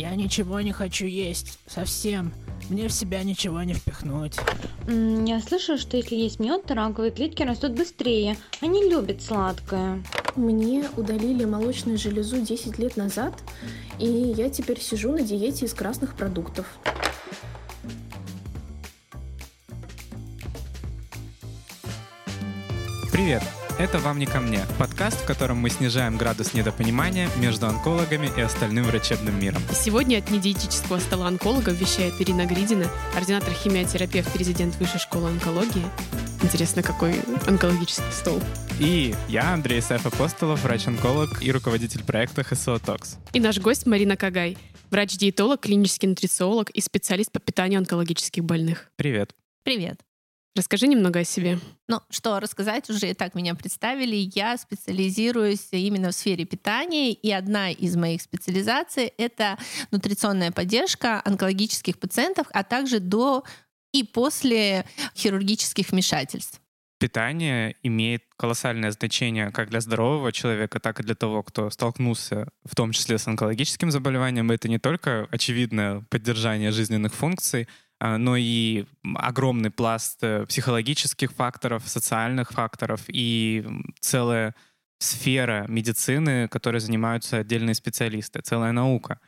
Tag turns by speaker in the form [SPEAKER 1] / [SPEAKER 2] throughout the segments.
[SPEAKER 1] Я ничего не хочу есть. Совсем. Мне в себя ничего не впихнуть.
[SPEAKER 2] Я слышала, что если есть мед, то раковые клетки растут быстрее. Они любят сладкое.
[SPEAKER 3] Мне удалили молочную железу 10 лет назад, и я теперь сижу на диете из красных продуктов.
[SPEAKER 4] Привет! Это «Вам не ко мне» — подкаст, в котором мы снижаем градус недопонимания между онкологами и остальным врачебным миром.
[SPEAKER 5] Сегодня от недиетического стола онкологов вещает Ирина Гридина, ординатор химиотерапевт, президент Высшей школы онкологии. Интересно, какой онкологический стол.
[SPEAKER 4] И я, Андрей Саф Апостолов, врач-онколог и руководитель проекта ХСО Токс.
[SPEAKER 5] И наш гость Марина Кагай, врач-диетолог, клинический нутрициолог и специалист по питанию онкологических больных.
[SPEAKER 4] Привет.
[SPEAKER 6] Привет.
[SPEAKER 5] Расскажи немного о себе.
[SPEAKER 6] Ну, что рассказать, уже и так меня представили. Я специализируюсь именно в сфере питания, и одна из моих специализаций — это нутриционная поддержка онкологических пациентов, а также до и после хирургических вмешательств.
[SPEAKER 4] Питание имеет колоссальное значение как для здорового человека, так и для того, кто столкнулся в том числе с онкологическим заболеванием. Это не только очевидное поддержание жизненных функций, но и огромный пласт э, психологических факторов, социальных факторов и целая сфера медицины, которой занимаются отдельные специалисты, целая наука.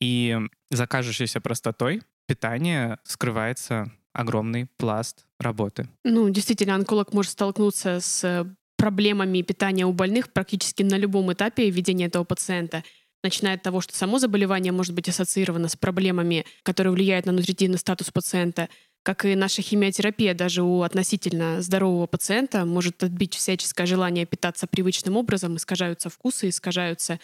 [SPEAKER 4] И за кажущейся простотой питания скрывается огромный пласт работы.
[SPEAKER 5] Ну, действительно, онколог может столкнуться с проблемами питания у больных практически на любом этапе ведения этого пациента — начиная от того, что само заболевание может быть ассоциировано с проблемами, которые влияют на нутритивный статус пациента, как и наша химиотерапия даже у относительно здорового пациента может отбить всяческое желание питаться привычным образом, искажаются вкусы, искажаются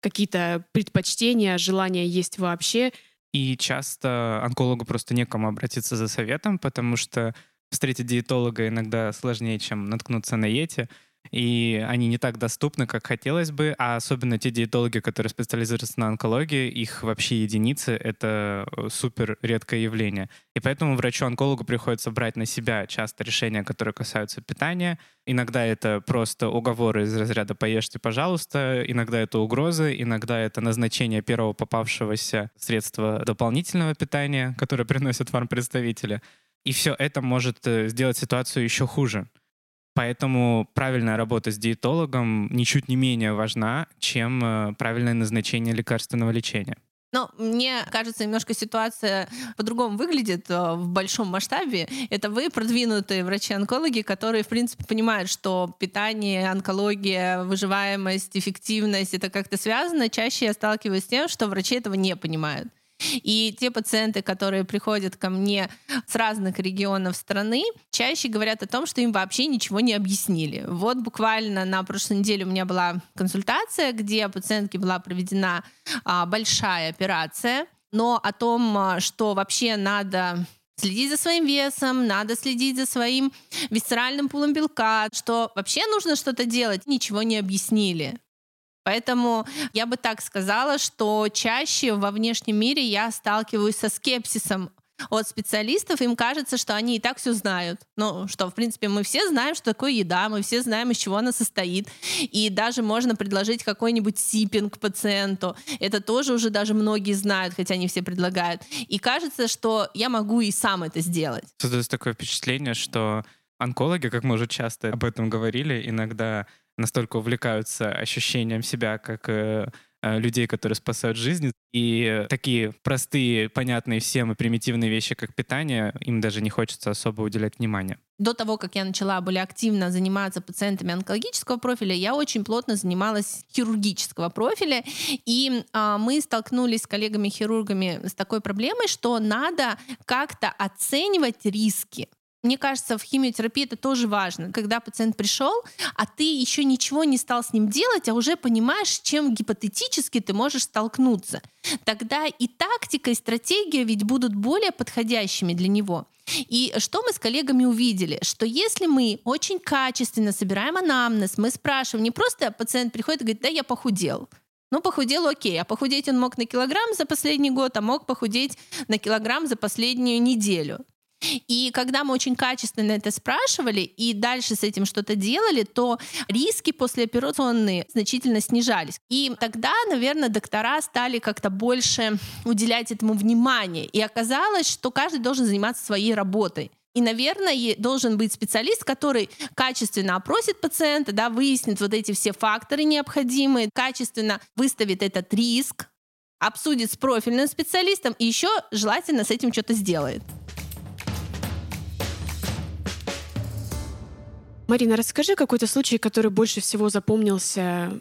[SPEAKER 5] какие-то предпочтения, желание есть вообще.
[SPEAKER 4] И часто онкологу просто некому обратиться за советом, потому что встретить диетолога иногда сложнее, чем наткнуться на Йети и они не так доступны, как хотелось бы, а особенно те диетологи, которые специализируются на онкологии, их вообще единицы — это э, супер редкое явление. И поэтому врачу-онкологу приходится брать на себя часто решения, которые касаются питания. Иногда это просто уговоры из разряда «поешьте, пожалуйста», иногда это угрозы, иногда это назначение первого попавшегося средства дополнительного питания, которое приносят фармпредставители. И все это может э, сделать ситуацию еще хуже. Поэтому правильная работа с диетологом ничуть не менее важна, чем э, правильное назначение лекарственного лечения.
[SPEAKER 6] Но мне кажется, немножко ситуация по-другому выглядит э, в большом масштабе. Это вы, продвинутые врачи-онкологи, которые, в принципе, понимают, что питание, онкология, выживаемость, эффективность — это как-то связано. Чаще я сталкиваюсь с тем, что врачи этого не понимают. И те пациенты, которые приходят ко мне с разных регионов страны, чаще говорят о том, что им вообще ничего не объяснили. Вот буквально на прошлой неделе у меня была консультация, где пациентке была проведена а, большая операция, но о том, а, что вообще надо следить за своим весом, надо следить за своим висцеральным пулом белка, что вообще нужно что-то делать, ничего не объяснили. Поэтому я бы так сказала, что чаще во внешнем мире я сталкиваюсь со скепсисом от специалистов, им кажется, что они и так все знают. Ну, что, в принципе, мы все знаем, что такое еда, мы все знаем, из чего она состоит. И даже можно предложить какой-нибудь сипинг пациенту. Это тоже уже даже многие знают, хотя не все предлагают. И кажется, что я могу и сам это сделать.
[SPEAKER 4] Создается такое впечатление, что онкологи, как мы уже часто об этом говорили, иногда настолько увлекаются ощущением себя как э, э, людей, которые спасают жизни. И такие простые, понятные всем и примитивные вещи, как питание, им даже не хочется особо уделять внимания.
[SPEAKER 6] До того, как я начала более активно заниматься пациентами онкологического профиля, я очень плотно занималась хирургического профиля. И а, мы столкнулись с коллегами-хирургами с такой проблемой, что надо как-то оценивать риски. Мне кажется, в химиотерапии это тоже важно. Когда пациент пришел, а ты еще ничего не стал с ним делать, а уже понимаешь, чем гипотетически ты можешь столкнуться. Тогда и тактика, и стратегия ведь будут более подходящими для него. И что мы с коллегами увидели? Что если мы очень качественно собираем анамнез, мы спрашиваем, не просто пациент приходит и говорит, да, я похудел. Ну, похудел, окей. А похудеть он мог на килограмм за последний год, а мог похудеть на килограмм за последнюю неделю. И когда мы очень качественно это спрашивали и дальше с этим что-то делали, то риски послеоперационные значительно снижались. И тогда, наверное, доктора стали как-то больше уделять этому внимание. И оказалось, что каждый должен заниматься своей работой. И, наверное, должен быть специалист, который качественно опросит пациента, да, выяснит вот эти все факторы необходимые, качественно выставит этот риск, обсудит с профильным специалистом и еще желательно с этим что-то сделает.
[SPEAKER 5] Марина, расскажи какой-то случай, который больше всего запомнился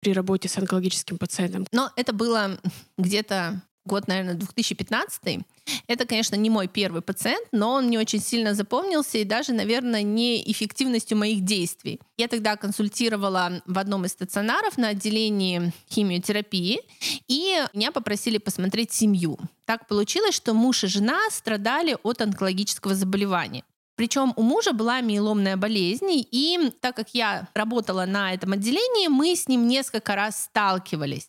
[SPEAKER 5] при работе с онкологическим пациентом.
[SPEAKER 6] Но это было где-то год, наверное, 2015. Это, конечно, не мой первый пациент, но он мне очень сильно запомнился и даже, наверное, не эффективностью моих действий. Я тогда консультировала в одном из стационаров на отделении химиотерапии, и меня попросили посмотреть семью. Так получилось, что муж и жена страдали от онкологического заболевания. Причем у мужа была миеломная болезнь, и так как я работала на этом отделении, мы с ним несколько раз сталкивались.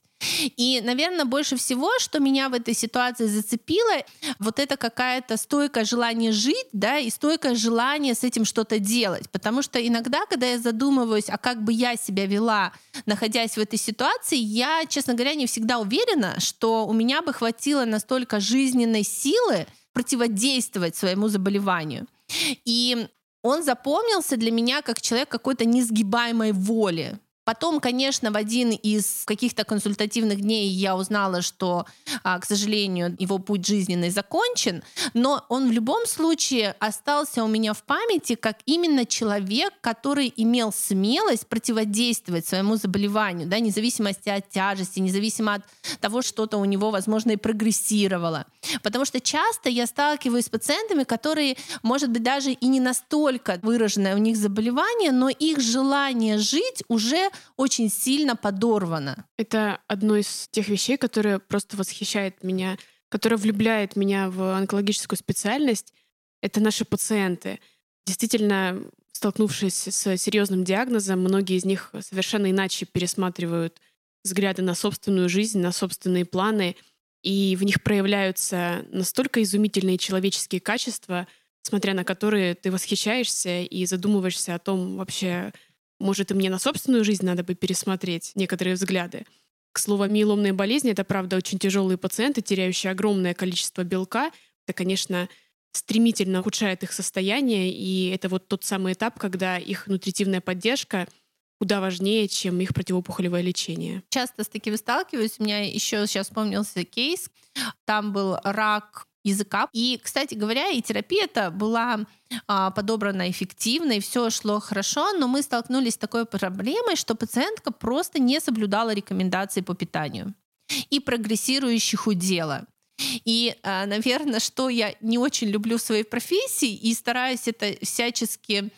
[SPEAKER 6] И, наверное, больше всего, что меня в этой ситуации зацепило, вот это какая-то стойкое желание жить, да, и стойкое желание с этим что-то делать. Потому что иногда, когда я задумываюсь, а как бы я себя вела, находясь в этой ситуации, я, честно говоря, не всегда уверена, что у меня бы хватило настолько жизненной силы противодействовать своему заболеванию. И он запомнился для меня как человек какой-то несгибаемой воли. Потом, конечно, в один из каких-то консультативных дней я узнала, что, а, к сожалению, его путь жизненный закончен, но он в любом случае остался у меня в памяти как именно человек, который имел смелость противодействовать своему заболеванию, да, независимости от тяжести, независимо от того, что-то у него, возможно, и прогрессировало. Потому что часто я сталкиваюсь с пациентами, которые, может быть, даже и не настолько выраженное у них заболевание, но их желание жить уже очень сильно подорвано.
[SPEAKER 5] Это одно из тех вещей, которые просто восхищает меня, которое влюбляет меня в онкологическую специальность. Это наши пациенты. Действительно, столкнувшись с серьезным диагнозом, многие из них совершенно иначе пересматривают взгляды на собственную жизнь, на собственные планы, и в них проявляются настолько изумительные человеческие качества, смотря на которые ты восхищаешься и задумываешься о том вообще, может, и мне на собственную жизнь надо бы пересмотреть некоторые взгляды. К слову, миеломные болезни — это, правда, очень тяжелые пациенты, теряющие огромное количество белка. Это, конечно, стремительно ухудшает их состояние, и это вот тот самый этап, когда их нутритивная поддержка куда важнее, чем их противоопухолевое лечение.
[SPEAKER 6] Часто с таким сталкиваюсь. У меня еще сейчас вспомнился кейс. Там был рак языка. И, кстати говоря, и терапия это была а, подобрана эффективно, и все шло хорошо, но мы столкнулись с такой проблемой, что пациентка просто не соблюдала рекомендации по питанию и прогрессирующих худела. И, а, наверное, что я не очень люблю в своей профессии и стараюсь это всячески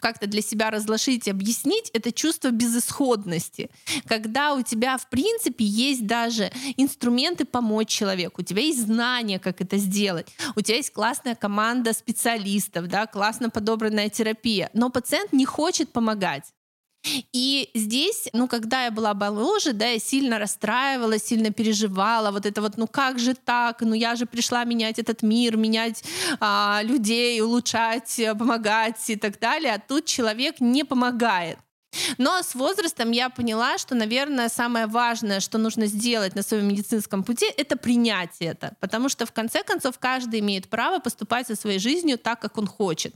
[SPEAKER 6] как-то для себя разложить, объяснить, это чувство безысходности. Когда у тебя, в принципе, есть даже инструменты помочь человеку, у тебя есть знания, как это сделать, у тебя есть классная команда специалистов, да, классно подобранная терапия, но пациент не хочет помогать. И здесь, ну, когда я была моложе, да, я сильно расстраивалась, сильно переживала, вот это вот, ну как же так, ну я же пришла менять этот мир, менять а, людей, улучшать, помогать и так далее, а тут человек не помогает. Но с возрастом я поняла, что, наверное, самое важное, что нужно сделать на своем медицинском пути, это принять это. Потому что, в конце концов, каждый имеет право поступать со своей жизнью так, как он хочет.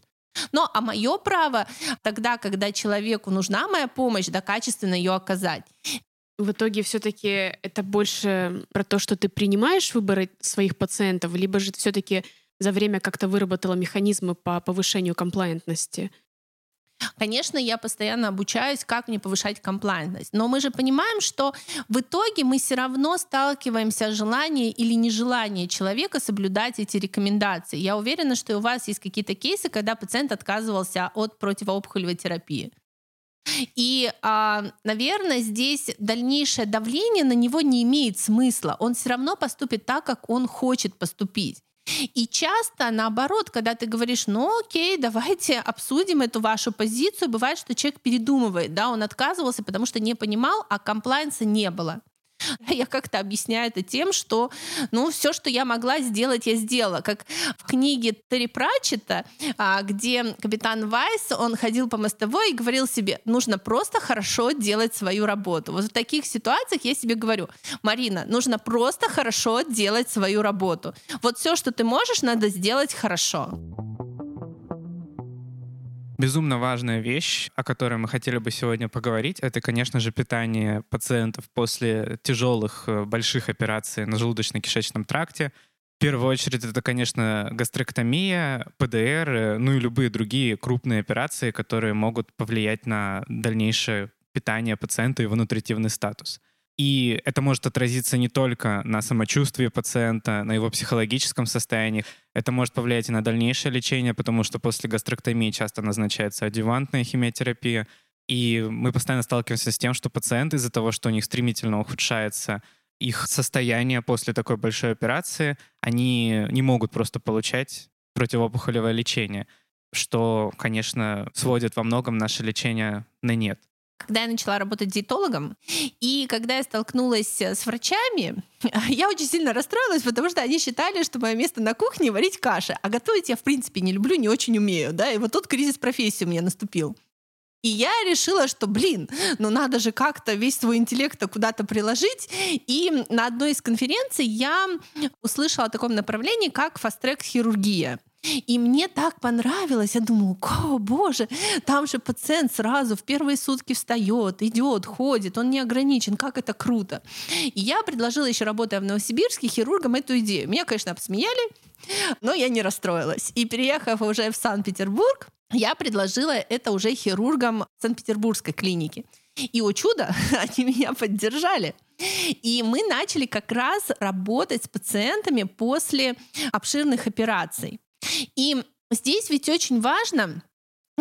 [SPEAKER 6] Но а мое право тогда, когда человеку нужна моя помощь, да, качественно ее оказать.
[SPEAKER 5] В итоге все-таки это больше про то, что ты принимаешь выборы своих пациентов, либо же все-таки за время как-то выработала механизмы по повышению комплайентности?
[SPEAKER 6] Конечно, я постоянно обучаюсь, как мне повышать комплайентность. Но мы же понимаем, что в итоге мы все равно сталкиваемся с желанием или нежеланием человека соблюдать эти рекомендации. Я уверена, что у вас есть какие-то кейсы, когда пациент отказывался от противоопухолевой терапии. И, а, наверное, здесь дальнейшее давление на него не имеет смысла. Он все равно поступит так, как он хочет поступить. И часто наоборот, когда ты говоришь, ну окей, давайте обсудим эту вашу позицию, бывает, что человек передумывает, да, он отказывался, потому что не понимал, а комплайнса не было. Я как-то объясняю это тем, что ну, все, что я могла сделать, я сделала. Как в книге Терри Пратчета, а, где капитан Вайс, он ходил по мостовой и говорил себе, нужно просто хорошо делать свою работу. Вот в таких ситуациях я себе говорю, Марина, нужно просто хорошо делать свою работу. Вот все, что ты можешь, надо сделать хорошо.
[SPEAKER 4] Безумно важная вещь, о которой мы хотели бы сегодня поговорить, это, конечно же, питание пациентов после тяжелых э, больших операций на желудочно-кишечном тракте. В первую очередь это, конечно, гастроктомия, ПДР, э, ну и любые другие крупные операции, которые могут повлиять на дальнейшее питание пациента и его нутритивный статус. И это может отразиться не только на самочувствии пациента, на его психологическом состоянии. Это может повлиять и на дальнейшее лечение, потому что после гастроктомии часто назначается адювантная химиотерапия. И мы постоянно сталкиваемся с тем, что пациенты из-за того, что у них стремительно ухудшается их состояние после такой большой операции, они не могут просто получать противоопухолевое лечение, что, конечно, сводит во многом наше лечение на нет
[SPEAKER 6] когда я начала работать диетологом, и когда я столкнулась с врачами, я очень сильно расстроилась, потому что они считали, что мое место на кухне варить каши, а готовить я, в принципе, не люблю, не очень умею, да, и вот тут кризис профессии у меня наступил. И я решила, что, блин, ну надо же как-то весь свой интеллект куда-то приложить. И на одной из конференций я услышала о таком направлении, как фастрек хирургия. И мне так понравилось. Я думаю, о боже, там же пациент сразу в первые сутки встает, идет, ходит, он не ограничен, как это круто. И я предложила еще работая в Новосибирске хирургам эту идею. Меня, конечно, обсмеяли, но я не расстроилась. И переехав уже в Санкт-Петербург, я предложила это уже хирургам Санкт-Петербургской клиники. И, о чудо, они меня поддержали. И мы начали как раз работать с пациентами после обширных операций. И здесь ведь очень важно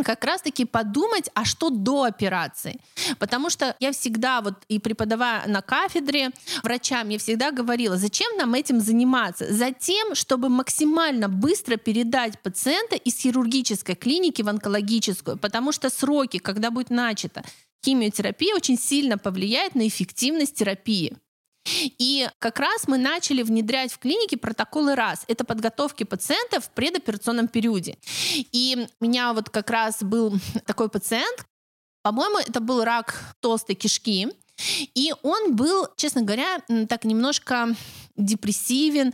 [SPEAKER 6] как раз-таки подумать, а что до операции. Потому что я всегда, вот и преподавая на кафедре врачам, я всегда говорила, зачем нам этим заниматься? Затем, чтобы максимально быстро передать пациента из хирургической клиники в онкологическую, потому что сроки, когда будет начата химиотерапия, очень сильно повлияет на эффективность терапии. И как раз мы начали внедрять в клинике протоколы РАС. Это подготовки пациентов в предоперационном периоде. И у меня вот как раз был такой пациент, по-моему, это был рак толстой кишки. И он был, честно говоря, так немножко депрессивен,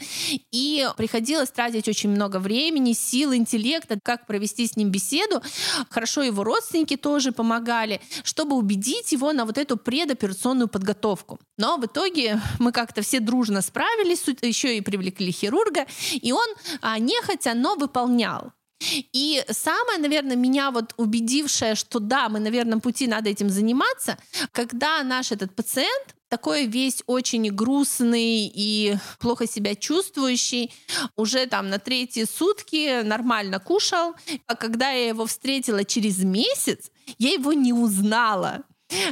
[SPEAKER 6] и приходилось тратить очень много времени, сил, интеллекта, как провести с ним беседу. Хорошо его родственники тоже помогали, чтобы убедить его на вот эту предоперационную подготовку. Но в итоге мы как-то все дружно справились, еще и привлекли хирурга, и он а, нехотя, но выполнял. И самое, наверное, меня вот убедившее, что да, мы на верном пути, надо этим заниматься, когда наш этот пациент такой весь очень грустный и плохо себя чувствующий, уже там на третьи сутки нормально кушал, а когда я его встретила через месяц, я его не узнала.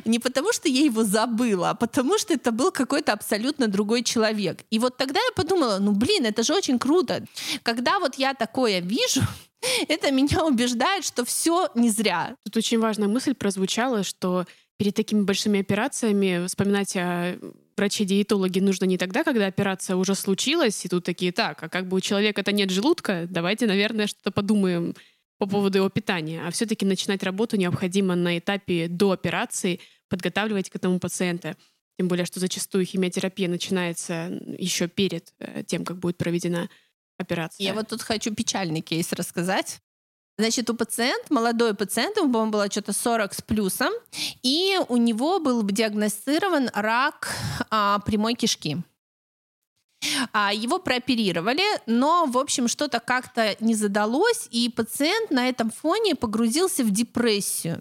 [SPEAKER 6] Не потому, что я его забыла, а потому, что это был какой-то абсолютно другой человек. И вот тогда я подумала, ну блин, это же очень круто. Когда вот я такое вижу, это меня убеждает, что все не зря.
[SPEAKER 5] Тут очень важная мысль прозвучала, что перед такими большими операциями вспоминать о враче-диетологе нужно не тогда, когда операция уже случилась, и тут такие, так, а как бы у человека-то нет желудка, давайте, наверное, что-то подумаем по поводу его питания. А все-таки начинать работу необходимо на этапе до операции, подготавливать к этому пациента. Тем более, что зачастую химиотерапия начинается еще перед э, тем, как будет проведена операция.
[SPEAKER 6] Я вот тут хочу печальный кейс рассказать. Значит, у пациента, молодой пациент, ему, по-моему, было что-то 40 с плюсом, и у него был диагностирован рак а, прямой кишки. А, его прооперировали, но, в общем, что-то как-то не задалось, и пациент на этом фоне погрузился в депрессию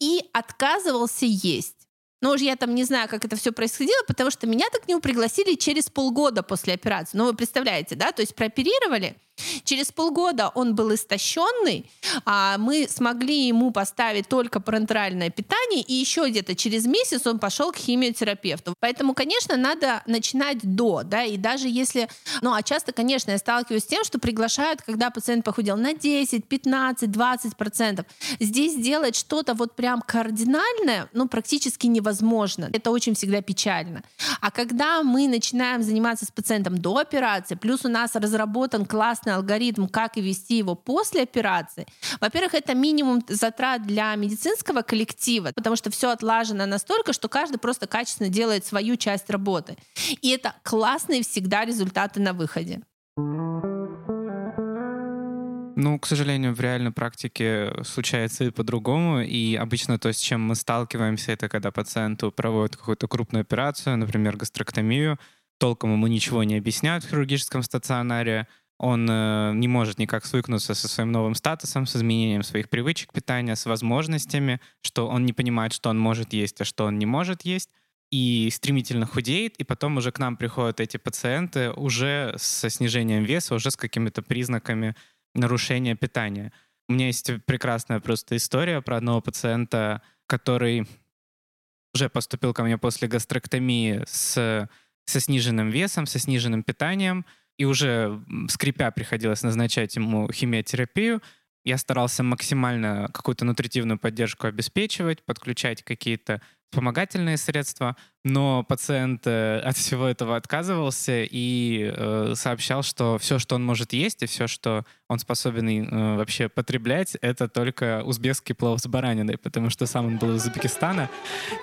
[SPEAKER 6] и отказывался есть. Но уже я там не знаю, как это все происходило, потому что меня так к нему пригласили через полгода после операции. Ну, вы представляете, да? То есть прооперировали, Через полгода он был истощенный, а мы смогли ему поставить только парентеральное питание, и еще где-то через месяц он пошел к химиотерапевту. Поэтому, конечно, надо начинать до, да, и даже если, ну, а часто, конечно, я сталкиваюсь с тем, что приглашают, когда пациент похудел на 10, 15, 20 процентов. Здесь сделать что-то вот прям кардинальное, ну, практически невозможно. Это очень всегда печально. А когда мы начинаем заниматься с пациентом до операции, плюс у нас разработан классный алгоритм, как и вести его после операции, во-первых, это минимум затрат для медицинского коллектива, потому что все отлажено настолько, что каждый просто качественно делает свою часть работы. И это классные всегда результаты на выходе.
[SPEAKER 4] Ну, к сожалению, в реальной практике случается и по-другому. И обычно то, с чем мы сталкиваемся, это когда пациенту проводят какую-то крупную операцию, например, гастроктомию. Толком ему ничего не объясняют в хирургическом стационаре. Он э, не может никак свыкнуться со своим новым статусом, с изменением своих привычек питания, с возможностями, что он не понимает, что он может есть, а что он не может есть и стремительно худеет, и потом уже к нам приходят эти пациенты уже со снижением веса, уже с какими-то признаками нарушения питания. У меня есть прекрасная просто история про одного пациента, который уже поступил ко мне после гастроктомии с, со сниженным весом, со сниженным питанием, и уже скрипя приходилось назначать ему химиотерапию. Я старался максимально какую-то нутритивную поддержку обеспечивать, подключать какие-то вспомогательные средства, но пациент э, от всего этого отказывался и э, сообщал, что все, что он может есть, и все, что он способен э, вообще потреблять, это только узбекский плов с бараниной, потому что сам он был из Узбекистана.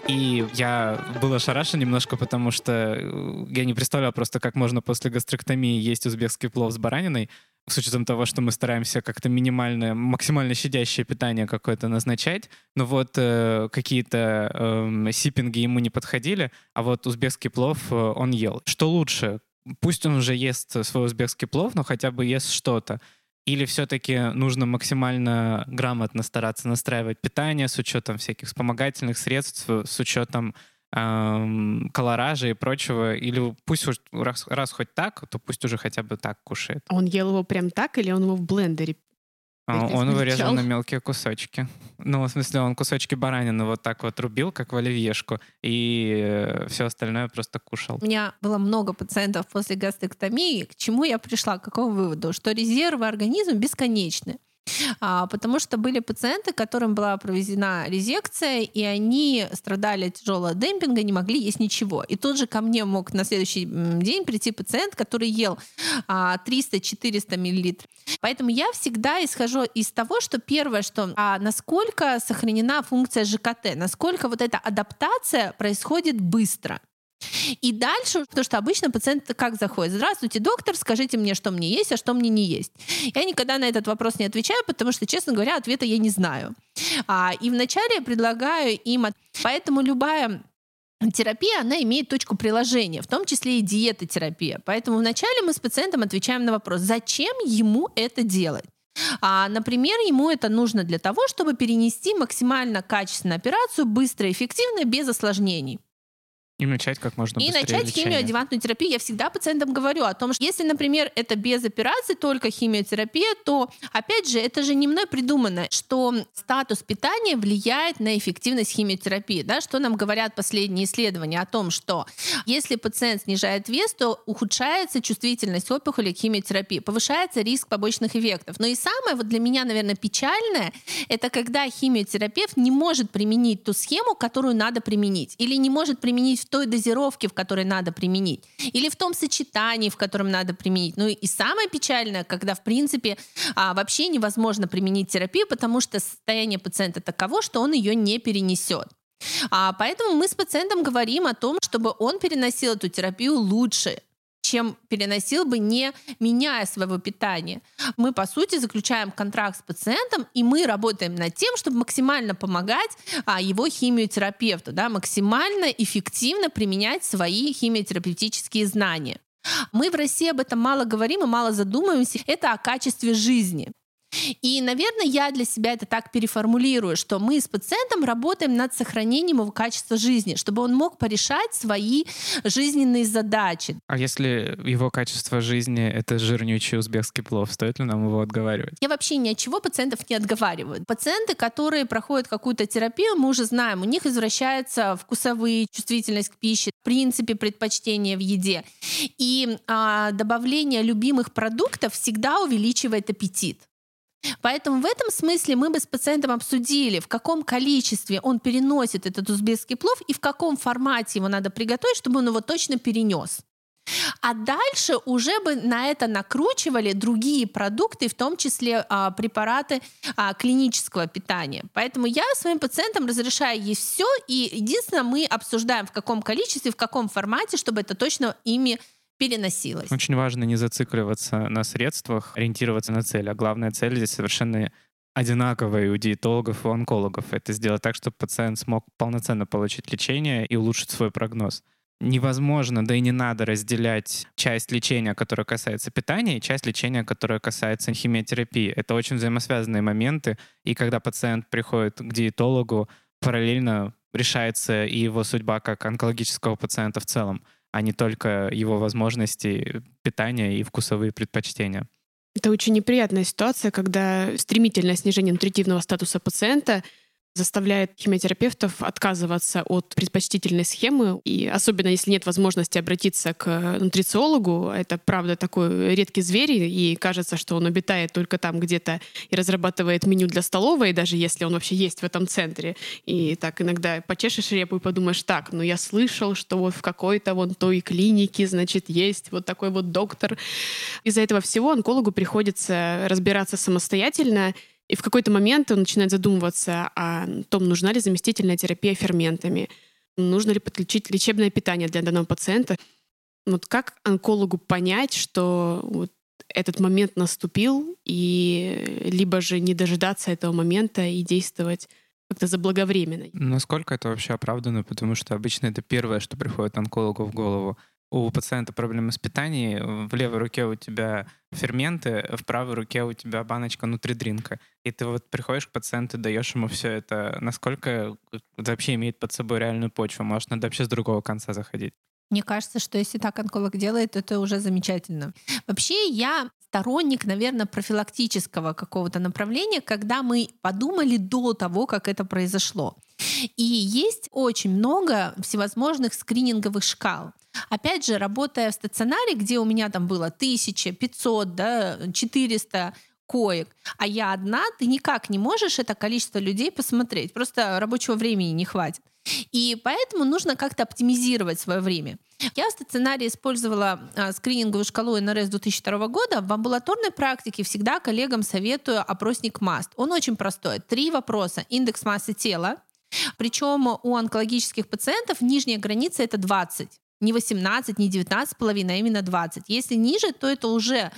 [SPEAKER 4] И я был ошарашен немножко, потому что э, я не представлял просто, как можно после гастроктомии есть узбекский плов с бараниной с учетом того, что мы стараемся как-то минимальное, максимально щадящее питание какое-то назначать, но вот э, какие-то э, сиппинги ему не подходили, а вот узбекский плов э, он ел. Что лучше? Пусть он уже ест свой узбекский плов, но хотя бы ест что-то. Или все-таки нужно максимально грамотно стараться настраивать питание с учетом всяких вспомогательных средств, с учетом эм, колоража и прочего, или пусть уж раз, раз хоть так, то пусть уже хотя бы так кушает.
[SPEAKER 5] Он ел его прям так или он его в блендере
[SPEAKER 4] а, Он
[SPEAKER 5] измельчал?
[SPEAKER 4] вырезал на мелкие кусочки. Ну, в смысле, он кусочки баранины вот так вот рубил, как в оливьешку, и все остальное просто кушал.
[SPEAKER 6] У меня было много пациентов после гастроктомии. К чему я пришла? К какому выводу? Что резервы организма бесконечны. А, потому что были пациенты, которым была проведена резекция, и они страдали от тяжелого демпинга, не могли есть ничего. И тут же ко мне мог на следующий день прийти пациент, который ел а, 300-400 миллилитров. Поэтому я всегда исхожу из того, что первое, что а насколько сохранена функция ЖКТ, насколько вот эта адаптация происходит быстро. И дальше, потому что обычно пациент как заходит? Здравствуйте, доктор, скажите мне, что мне есть, а что мне не есть. Я никогда на этот вопрос не отвечаю, потому что, честно говоря, ответа я не знаю. А, и вначале я предлагаю им... от- Поэтому любая терапия, она имеет точку приложения, в том числе и диетотерапия. Поэтому вначале мы с пациентом отвечаем на вопрос, зачем ему это делать. А, например, ему это нужно для того, чтобы перенести максимально качественную операцию, быстро и эффективно, без осложнений.
[SPEAKER 4] И начать как можно
[SPEAKER 6] И
[SPEAKER 4] быстрее
[SPEAKER 6] начать
[SPEAKER 4] лечение.
[SPEAKER 6] химиоадъювантную терапию. Я всегда пациентам говорю о том, что если, например, это без операции, только химиотерапия, то, опять же, это же не мной придумано, что статус питания влияет на эффективность химиотерапии. Да? Что нам говорят последние исследования о том, что если пациент снижает вес, то ухудшается чувствительность опухоли к химиотерапии, повышается риск побочных эффектов. Но и самое вот для меня, наверное, печальное, это когда химиотерапевт не может применить ту схему, которую надо применить, или не может применить в той дозировке, в которой надо применить, или в том сочетании, в котором надо применить. Ну и самое печальное, когда, в принципе, а, вообще невозможно применить терапию, потому что состояние пациента таково, что он ее не перенесет. А, поэтому мы с пациентом говорим о том, чтобы он переносил эту терапию лучше, чем переносил бы, не меняя своего питания. Мы, по сути, заключаем контракт с пациентом, и мы работаем над тем, чтобы максимально помогать а, его химиотерапевту, да, максимально эффективно применять свои химиотерапевтические знания. Мы в России об этом мало говорим и мало задумываемся. Это о качестве жизни. И, наверное, я для себя это так переформулирую, что мы с пациентом работаем над сохранением его качества жизни, чтобы он мог порешать свои жизненные задачи.
[SPEAKER 4] А если его качество жизни — это жирнючий узбекский плов, стоит ли нам его отговаривать?
[SPEAKER 6] Я вообще ни от чего пациентов не отговариваю. Пациенты, которые проходят какую-то терапию, мы уже знаем, у них извращается вкусовые, чувствительность к пище, в принципе, предпочтение в еде. И а, добавление любимых продуктов всегда увеличивает аппетит. Поэтому в этом смысле мы бы с пациентом обсудили, в каком количестве он переносит этот узбекский плов и в каком формате его надо приготовить, чтобы он его точно перенес. А дальше уже бы на это накручивали другие продукты, в том числе а, препараты а, клинического питания. Поэтому я своим пациентам разрешаю есть все, и единственное, мы обсуждаем, в каком количестве, в каком формате, чтобы это точно ими переносилось.
[SPEAKER 4] Очень важно не зацикливаться на средствах, ориентироваться на цель. А главная цель здесь совершенно одинаковая у диетологов и онкологов. Это сделать так, чтобы пациент смог полноценно получить лечение и улучшить свой прогноз. Невозможно, да и не надо разделять часть лечения, которая касается питания, и часть лечения, которая касается химиотерапии. Это очень взаимосвязанные моменты, и когда пациент приходит к диетологу, параллельно решается и его судьба как онкологического пациента в целом а не только его возможности питания и вкусовые предпочтения.
[SPEAKER 5] Это очень неприятная ситуация, когда стремительное снижение нутритивного статуса пациента заставляет химиотерапевтов отказываться от предпочтительной схемы, и особенно если нет возможности обратиться к нутрициологу, это правда такой редкий зверь, и кажется, что он обитает только там где-то и разрабатывает меню для столовой, даже если он вообще есть в этом центре. И так иногда почешешь репу и подумаешь, так, ну я слышал, что вот в какой-то вон той клинике, значит, есть вот такой вот доктор. Из-за этого всего онкологу приходится разбираться самостоятельно, и в какой-то момент он начинает задумываться о том, нужна ли заместительная терапия ферментами, нужно ли подключить лечебное питание для данного пациента. Вот как онкологу понять, что вот этот момент наступил, и либо же не дожидаться этого момента и действовать как-то заблаговременно.
[SPEAKER 4] Насколько это вообще оправдано? Потому что обычно это первое, что приходит онкологу в голову у пациента проблемы с питанием, в левой руке у тебя ферменты, в правой руке у тебя баночка нутридринка. И ты вот приходишь к пациенту, даешь ему все это. Насколько это вообще имеет под собой реальную почву? Может, надо вообще с другого конца заходить?
[SPEAKER 6] Мне кажется, что если так онколог делает, это уже замечательно. Вообще я сторонник, наверное, профилактического какого-то направления, когда мы подумали до того, как это произошло. И есть очень много всевозможных скрининговых шкал. Опять же, работая в стационаре, где у меня там было 1500, да, 400 коек, а я одна, ты никак не можешь это количество людей посмотреть. Просто рабочего времени не хватит. И поэтому нужно как-то оптимизировать свое время. Я в стационаре использовала а, скрининговую шкалу НРС 2002 года. В амбулаторной практике всегда коллегам советую опросник МАСТ. Он очень простой. Три вопроса. Индекс массы тела. Причем у онкологических пациентов нижняя граница это 20 не 18, не 19 половиной, а именно 20. Если ниже, то это уже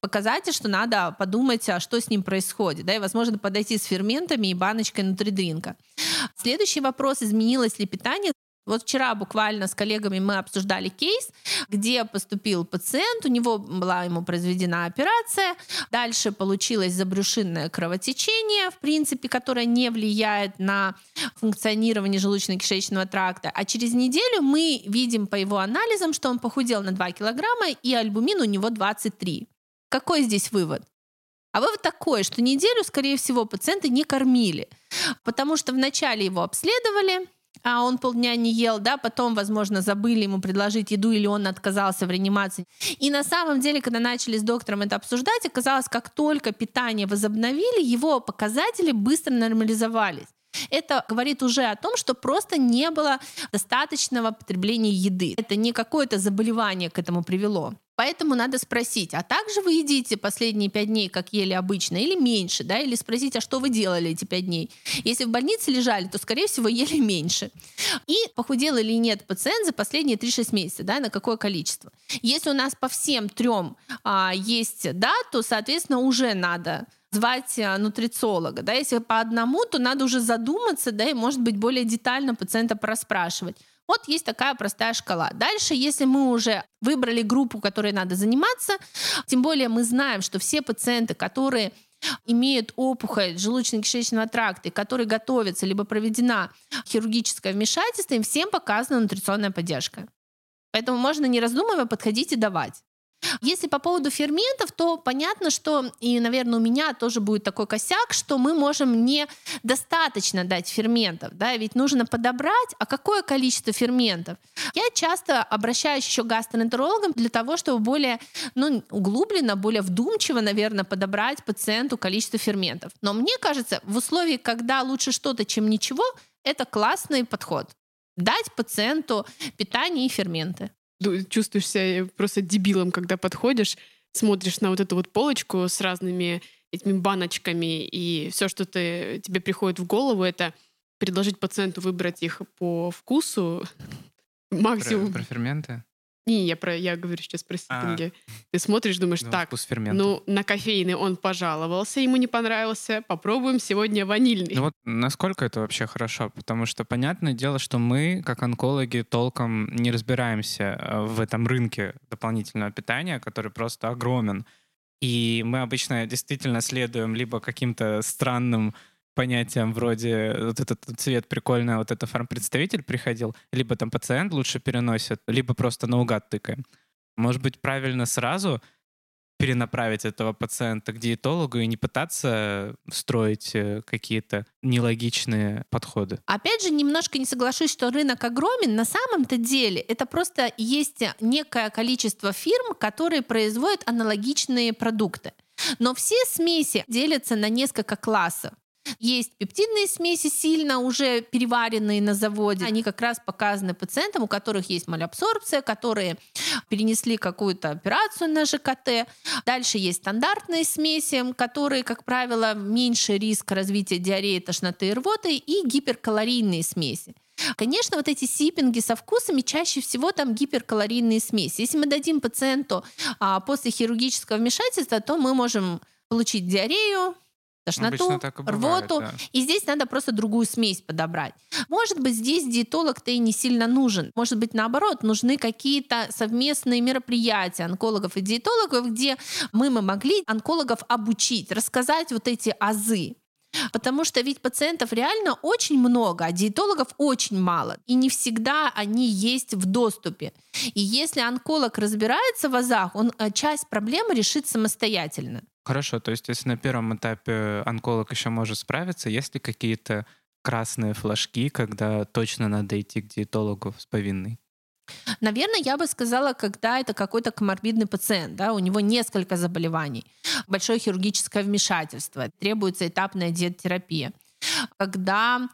[SPEAKER 6] показатель, что надо подумать, а что с ним происходит, да, и, возможно, подойти с ферментами и баночкой нутридринка. Следующий вопрос, изменилось ли питание вот вчера буквально с коллегами мы обсуждали кейс, где поступил пациент, у него была ему произведена операция, дальше получилось забрюшинное кровотечение, в принципе, которое не влияет на функционирование желудочно-кишечного тракта, а через неделю мы видим по его анализам, что он похудел на 2 килограмма и альбумин у него 23. Какой здесь вывод? А вывод такой, что неделю, скорее всего, пациенты не кормили, потому что вначале его обследовали, а он полдня не ел, да, потом, возможно, забыли ему предложить еду или он отказался в реанимации. И на самом деле, когда начали с доктором это обсуждать, оказалось, как только питание возобновили, его показатели быстро нормализовались. Это говорит уже о том, что просто не было достаточного потребления еды. Это не какое-то заболевание к этому привело. Поэтому надо спросить, а также вы едите последние пять дней, как ели обычно, или меньше, да, или спросить, а что вы делали эти пять дней. Если в больнице лежали, то, скорее всего, ели меньше. И похудел или нет пациент за последние 3-6 месяцев, да, на какое количество. Если у нас по всем трем а, есть да, то, соответственно, уже надо звать а, нутрициолога. Да? Если по одному, то надо уже задуматься, да, и, может быть, более детально пациента проспрашивать. Вот есть такая простая шкала. Дальше, если мы уже выбрали группу, которой надо заниматься, тем более мы знаем, что все пациенты, которые имеют опухоль желудочно-кишечного тракта, который готовится, либо проведена хирургическое вмешательство, им всем показана нутриционная поддержка. Поэтому можно не раздумывая подходить и давать. Если по поводу ферментов, то понятно, что, и, наверное, у меня тоже будет такой косяк, что мы можем не достаточно дать ферментов, да, ведь нужно подобрать, а какое количество ферментов. Я часто обращаюсь еще к гастроэнтерологам для того, чтобы более ну, углубленно, более вдумчиво, наверное, подобрать пациенту количество ферментов. Но мне кажется, в условии, когда лучше что-то, чем ничего, это классный подход. Дать пациенту питание и ферменты
[SPEAKER 5] чувствуешь себя просто дебилом, когда подходишь, смотришь на вот эту вот полочку с разными этими баночками, и все, что ты, тебе приходит в голову, это предложить пациенту выбрать их по вкусу максимум.
[SPEAKER 4] Про, про ферменты?
[SPEAKER 5] Не, я, про, я говорю сейчас про сиппинги. А, Ты смотришь, думаешь, ну, так, ну, на кофейный он пожаловался, ему не понравился, попробуем сегодня ванильный.
[SPEAKER 4] Ну вот насколько это вообще хорошо? Потому что понятное дело, что мы, как онкологи, толком не разбираемся э, в этом рынке дополнительного питания, который просто огромен. И мы обычно действительно следуем либо каким-то странным понятиям вроде вот этот цвет прикольный, вот это фармпредставитель приходил, либо там пациент лучше переносит, либо просто наугад тыкаем. Может быть, правильно сразу перенаправить этого пациента к диетологу и не пытаться строить э, какие-то нелогичные подходы.
[SPEAKER 6] Опять же, немножко не соглашусь, что рынок огромен. На самом-то деле это просто есть некое количество фирм, которые производят аналогичные продукты. Но все смеси делятся на несколько классов. Есть пептидные смеси, сильно уже переваренные на заводе. Они как раз показаны пациентам, у которых есть малябсорбция, которые перенесли какую-то операцию на ЖКТ. Дальше есть стандартные смеси, которые, как правило, меньше риск развития диареи, тошноты и рвоты, и гиперкалорийные смеси. Конечно, вот эти сиппинги со вкусами чаще всего там гиперкалорийные смеси. Если мы дадим пациенту а, после хирургического вмешательства, то мы можем получить диарею, тошноту, бывает, рвоту. Да. И здесь надо просто другую смесь подобрать. Может быть, здесь диетолог-то и не сильно нужен. Может быть, наоборот, нужны какие-то совместные мероприятия онкологов и диетологов, где мы, мы могли онкологов обучить, рассказать вот эти азы. Потому что ведь пациентов реально очень много, а диетологов очень мало. И не всегда они есть в доступе. И если онколог разбирается в азах, он э, часть проблемы решит самостоятельно.
[SPEAKER 4] Хорошо, то есть если на первом этапе онколог еще может справиться, есть ли какие-то красные флажки, когда точно надо идти к диетологу с повинной?
[SPEAKER 6] Наверное, я бы сказала, когда это какой-то коморбидный пациент, да, у него несколько заболеваний, большое хирургическое вмешательство, требуется этапная диеттерапия. Когда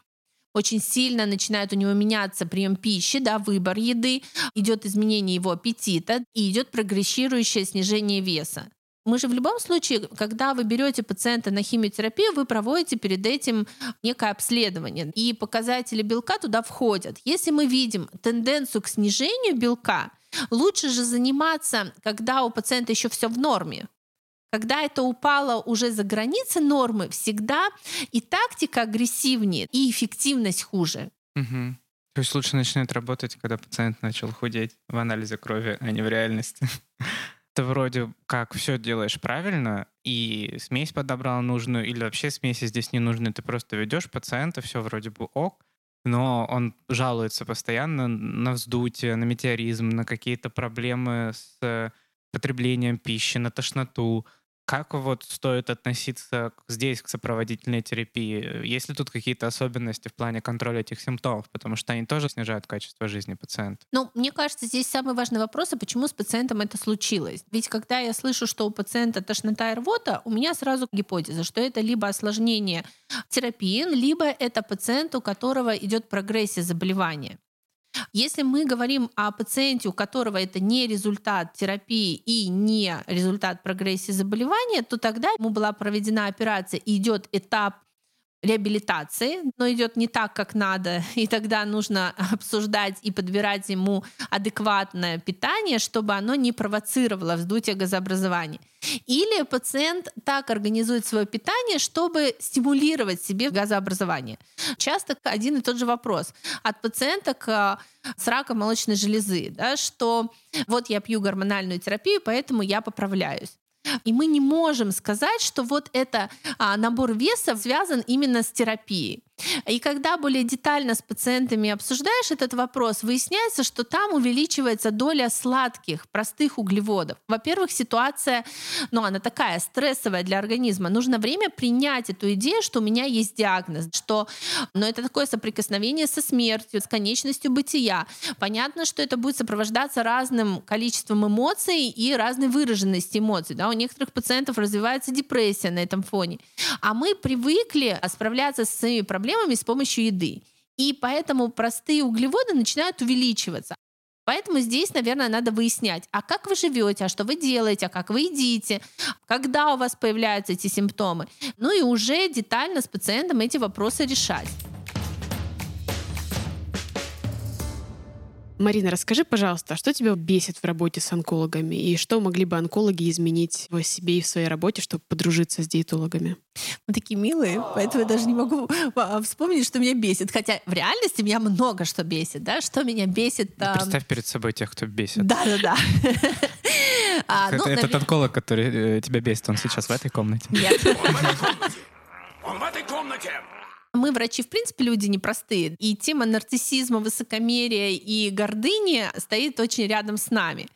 [SPEAKER 6] очень сильно начинает у него меняться прием пищи, да, выбор еды, идет изменение его аппетита и идет прогрессирующее снижение веса. Мы же в любом случае, когда вы берете пациента на химиотерапию, вы проводите перед этим некое обследование, и показатели белка туда входят. Если мы видим тенденцию к снижению белка, лучше же заниматься, когда у пациента еще все в норме. Когда это упало уже за границы нормы, всегда и тактика агрессивнее, и эффективность хуже.
[SPEAKER 4] Угу. То есть лучше начинает работать, когда пациент начал худеть в анализе крови, а не в реальности ты вроде как все делаешь правильно, и смесь подобрал нужную, или вообще смеси здесь не нужны, ты просто ведешь пациента, все вроде бы ок, но он жалуется постоянно на вздутие, на метеоризм, на какие-то проблемы с потреблением пищи, на тошноту, как вот стоит относиться здесь к сопроводительной терапии? Есть ли тут какие-то особенности в плане контроля этих симптомов? Потому что они тоже снижают качество жизни пациента.
[SPEAKER 6] Ну, мне кажется, здесь самый важный вопрос, а почему с пациентом это случилось? Ведь когда я слышу, что у пациента тошнота и рвота, у меня сразу гипотеза, что это либо осложнение терапии, либо это пациент, у которого идет прогрессия заболевания. Если мы говорим о пациенте, у которого это не результат терапии и не результат прогрессии заболевания, то тогда ему была проведена операция и идет этап реабилитации, но идет не так, как надо, и тогда нужно обсуждать и подбирать ему адекватное питание, чтобы оно не провоцировало вздутие газообразования. Или пациент так организует свое питание, чтобы стимулировать себе газообразование. Часто один и тот же вопрос от пациенток с раком молочной железы, да, что вот я пью гормональную терапию, поэтому я поправляюсь. И мы не можем сказать, что вот это а, набор веса связан именно с терапией. И когда более детально с пациентами обсуждаешь этот вопрос, выясняется, что там увеличивается доля сладких, простых углеводов. Во-первых, ситуация, ну, она такая стрессовая для организма. Нужно время принять эту идею, что у меня есть диагноз, что, ну, это такое соприкосновение со смертью, с конечностью бытия. Понятно, что это будет сопровождаться разным количеством эмоций и разной выраженности эмоций. Да? У некоторых пациентов развивается депрессия на этом фоне. А мы привыкли справляться с своими проблемами проблемами с помощью еды. И поэтому простые углеводы начинают увеличиваться. Поэтому здесь, наверное, надо выяснять, а как вы живете, а что вы делаете, а как вы едите, когда у вас появляются эти симптомы. Ну и уже детально с пациентом эти вопросы решать.
[SPEAKER 5] Марина, расскажи, пожалуйста, а что тебя бесит в работе с онкологами и что могли бы онкологи изменить в себе и в своей работе, чтобы подружиться с диетологами?
[SPEAKER 6] Мы такие милые, поэтому я даже не могу а, вспомнить, что меня бесит. Хотя в реальности меня много что бесит, да? Что меня бесит?
[SPEAKER 4] Ну, представь перед собой тех, кто бесит.
[SPEAKER 6] Да-да-да.
[SPEAKER 4] А, ну, этот онколог, который э, тебя бесит, он сейчас в этой комнате?
[SPEAKER 6] Нет. Он в этой комнате. Мы, врачи, в принципе, люди непростые. И тема нарциссизма, высокомерия и гордыни стоит очень рядом с нами.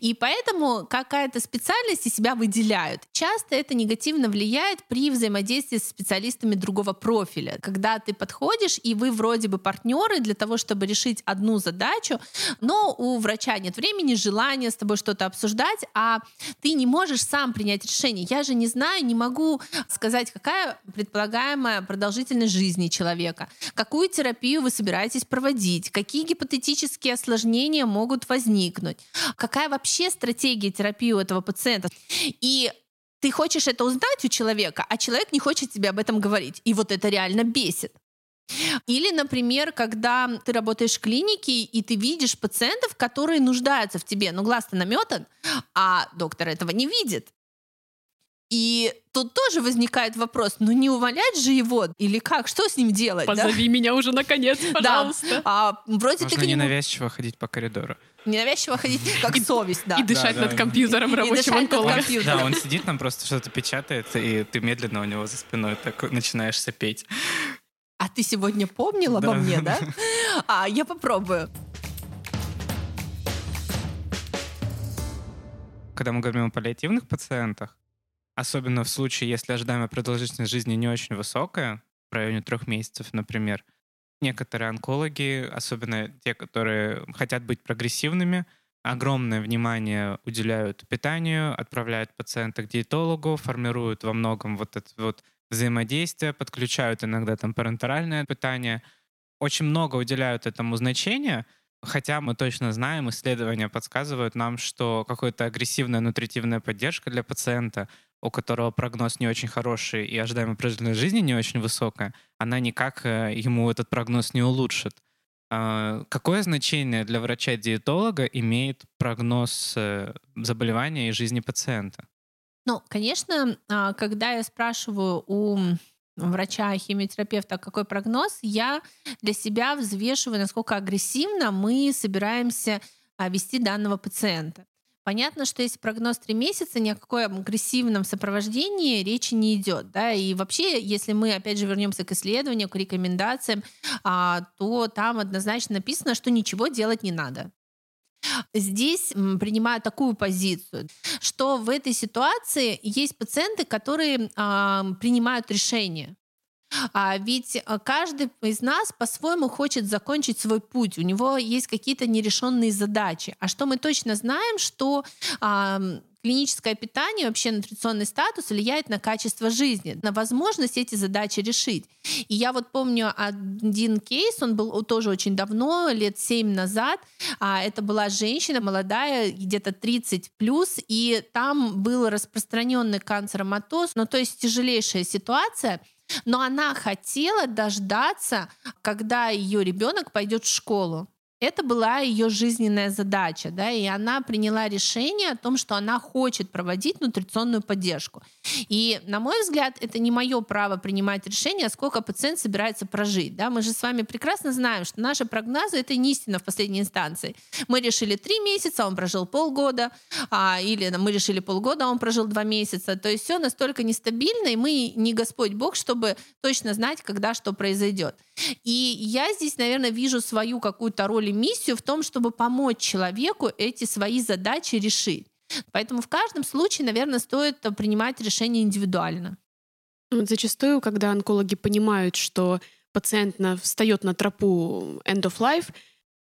[SPEAKER 6] И поэтому какая-то специальность из себя выделяют. Часто это негативно влияет при взаимодействии с специалистами другого профиля. Когда ты подходишь, и вы вроде бы партнеры для того, чтобы решить одну задачу, но у врача нет времени, желания с тобой что-то обсуждать, а ты не можешь сам принять решение. Я же не знаю, не могу сказать, какая предполагаемая продолжительность жизни человека, какую терапию вы собираетесь проводить, какие гипотетические осложнения могут возникнуть, какая какая вообще стратегия терапии у этого пациента. И ты хочешь это узнать у человека, а человек не хочет тебе об этом говорить. И вот это реально бесит. Или, например, когда ты работаешь в клинике, и ты видишь пациентов, которые нуждаются в тебе, но глаз-то наметан, а доктор этого не видит. И тут тоже возникает вопрос, ну не увольнять же его или как, что с ним делать?
[SPEAKER 5] Позови
[SPEAKER 6] да?
[SPEAKER 5] меня уже наконец, пожалуйста. Да.
[SPEAKER 6] А, вроде
[SPEAKER 4] Можно
[SPEAKER 6] ты
[SPEAKER 4] ненавязчиво ходить по коридору.
[SPEAKER 6] Ненавязчиво ходить, как совесть, да.
[SPEAKER 5] И дышать
[SPEAKER 4] да,
[SPEAKER 5] над
[SPEAKER 4] да.
[SPEAKER 5] компьютером рабочим онкологом.
[SPEAKER 4] Да, он сидит там просто что-то печатает, и ты медленно у него за спиной так начинаешь сопеть.
[SPEAKER 6] А ты сегодня помнил обо
[SPEAKER 4] Да.
[SPEAKER 6] мне, да? А я попробую.
[SPEAKER 4] Когда мы говорим о паллиативных пациентах, особенно в случае, если ожидаемая продолжительность жизни не очень высокая, в районе трех месяцев, например, некоторые онкологи, особенно те, которые хотят быть прогрессивными, огромное внимание уделяют питанию, отправляют пациента к диетологу, формируют во многом вот это вот взаимодействие, подключают иногда там парентеральное питание. Очень много уделяют этому значения, хотя мы точно знаем, исследования подсказывают нам, что какая-то агрессивная нутритивная поддержка для пациента, у которого прогноз не очень хороший и ожидаемая продолжительность жизни не очень высокая, она никак э, ему этот прогноз не улучшит. А, Какое значение для врача-диетолога имеет прогноз э, заболевания и жизни пациента?
[SPEAKER 6] Ну, конечно, а, когда я спрашиваю у врача-химиотерапевта, какой прогноз, я для себя взвешиваю, насколько агрессивно мы собираемся а, вести данного пациента. Понятно, что если прогноз 3 месяца, ни о какой агрессивном сопровождении речи не идет. Да? И вообще, если мы, опять же, вернемся к исследованию, к рекомендациям, а, то там однозначно написано, что ничего делать не надо. Здесь принимаю такую позицию, что в этой ситуации есть пациенты, которые а, принимают решения. А ведь а, каждый из нас по-своему хочет закончить свой путь. У него есть какие-то нерешенные задачи. А что мы точно знаем, что а, клиническое питание, вообще нутриционный статус влияет на качество жизни, на возможность эти задачи решить. И я вот помню один кейс, он был тоже очень давно, лет 7 назад. А, Это была женщина молодая, где-то 30 плюс, и там был распространенный канцероматоз, ну то есть тяжелейшая ситуация. Но она хотела дождаться, когда ее ребенок пойдет в школу. Это была ее жизненная задача, да, и она приняла решение о том, что она хочет проводить нутриционную поддержку. И, на мой взгляд, это не мое право принимать решение, сколько пациент собирается прожить. Да? Мы же с вами прекрасно знаем, что наши прогнозы — это не истина в последней инстанции. Мы решили три месяца, он прожил полгода, а, или мы решили полгода, а он прожил два месяца. То есть все настолько нестабильно, и мы не Господь Бог, чтобы точно знать, когда что произойдет. И я здесь, наверное, вижу свою какую-то роль и миссию в том, чтобы помочь человеку эти свои задачи решить. Поэтому в каждом случае, наверное, стоит принимать решение индивидуально.
[SPEAKER 5] Вот зачастую, когда онкологи понимают, что пациент на, встает на тропу end of life,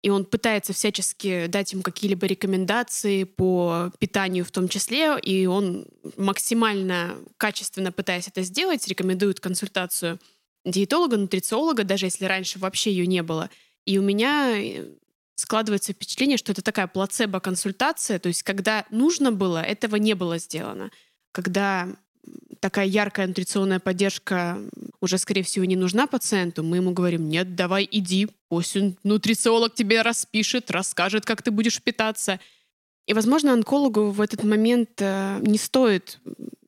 [SPEAKER 5] и он пытается всячески дать им какие-либо рекомендации по питанию в том числе, и он максимально качественно пытаясь это сделать, рекомендует консультацию диетолога, нутрициолога, даже если раньше вообще ее не было. И у меня э, складывается впечатление, что это такая плацебо-консультация, то есть когда нужно было, этого не было сделано. Когда такая яркая нутриционная поддержка уже, скорее всего, не нужна пациенту, мы ему говорим, нет, давай иди, пусть нутрициолог тебе распишет, расскажет, как ты будешь питаться. И, возможно, онкологу в этот момент э, не стоит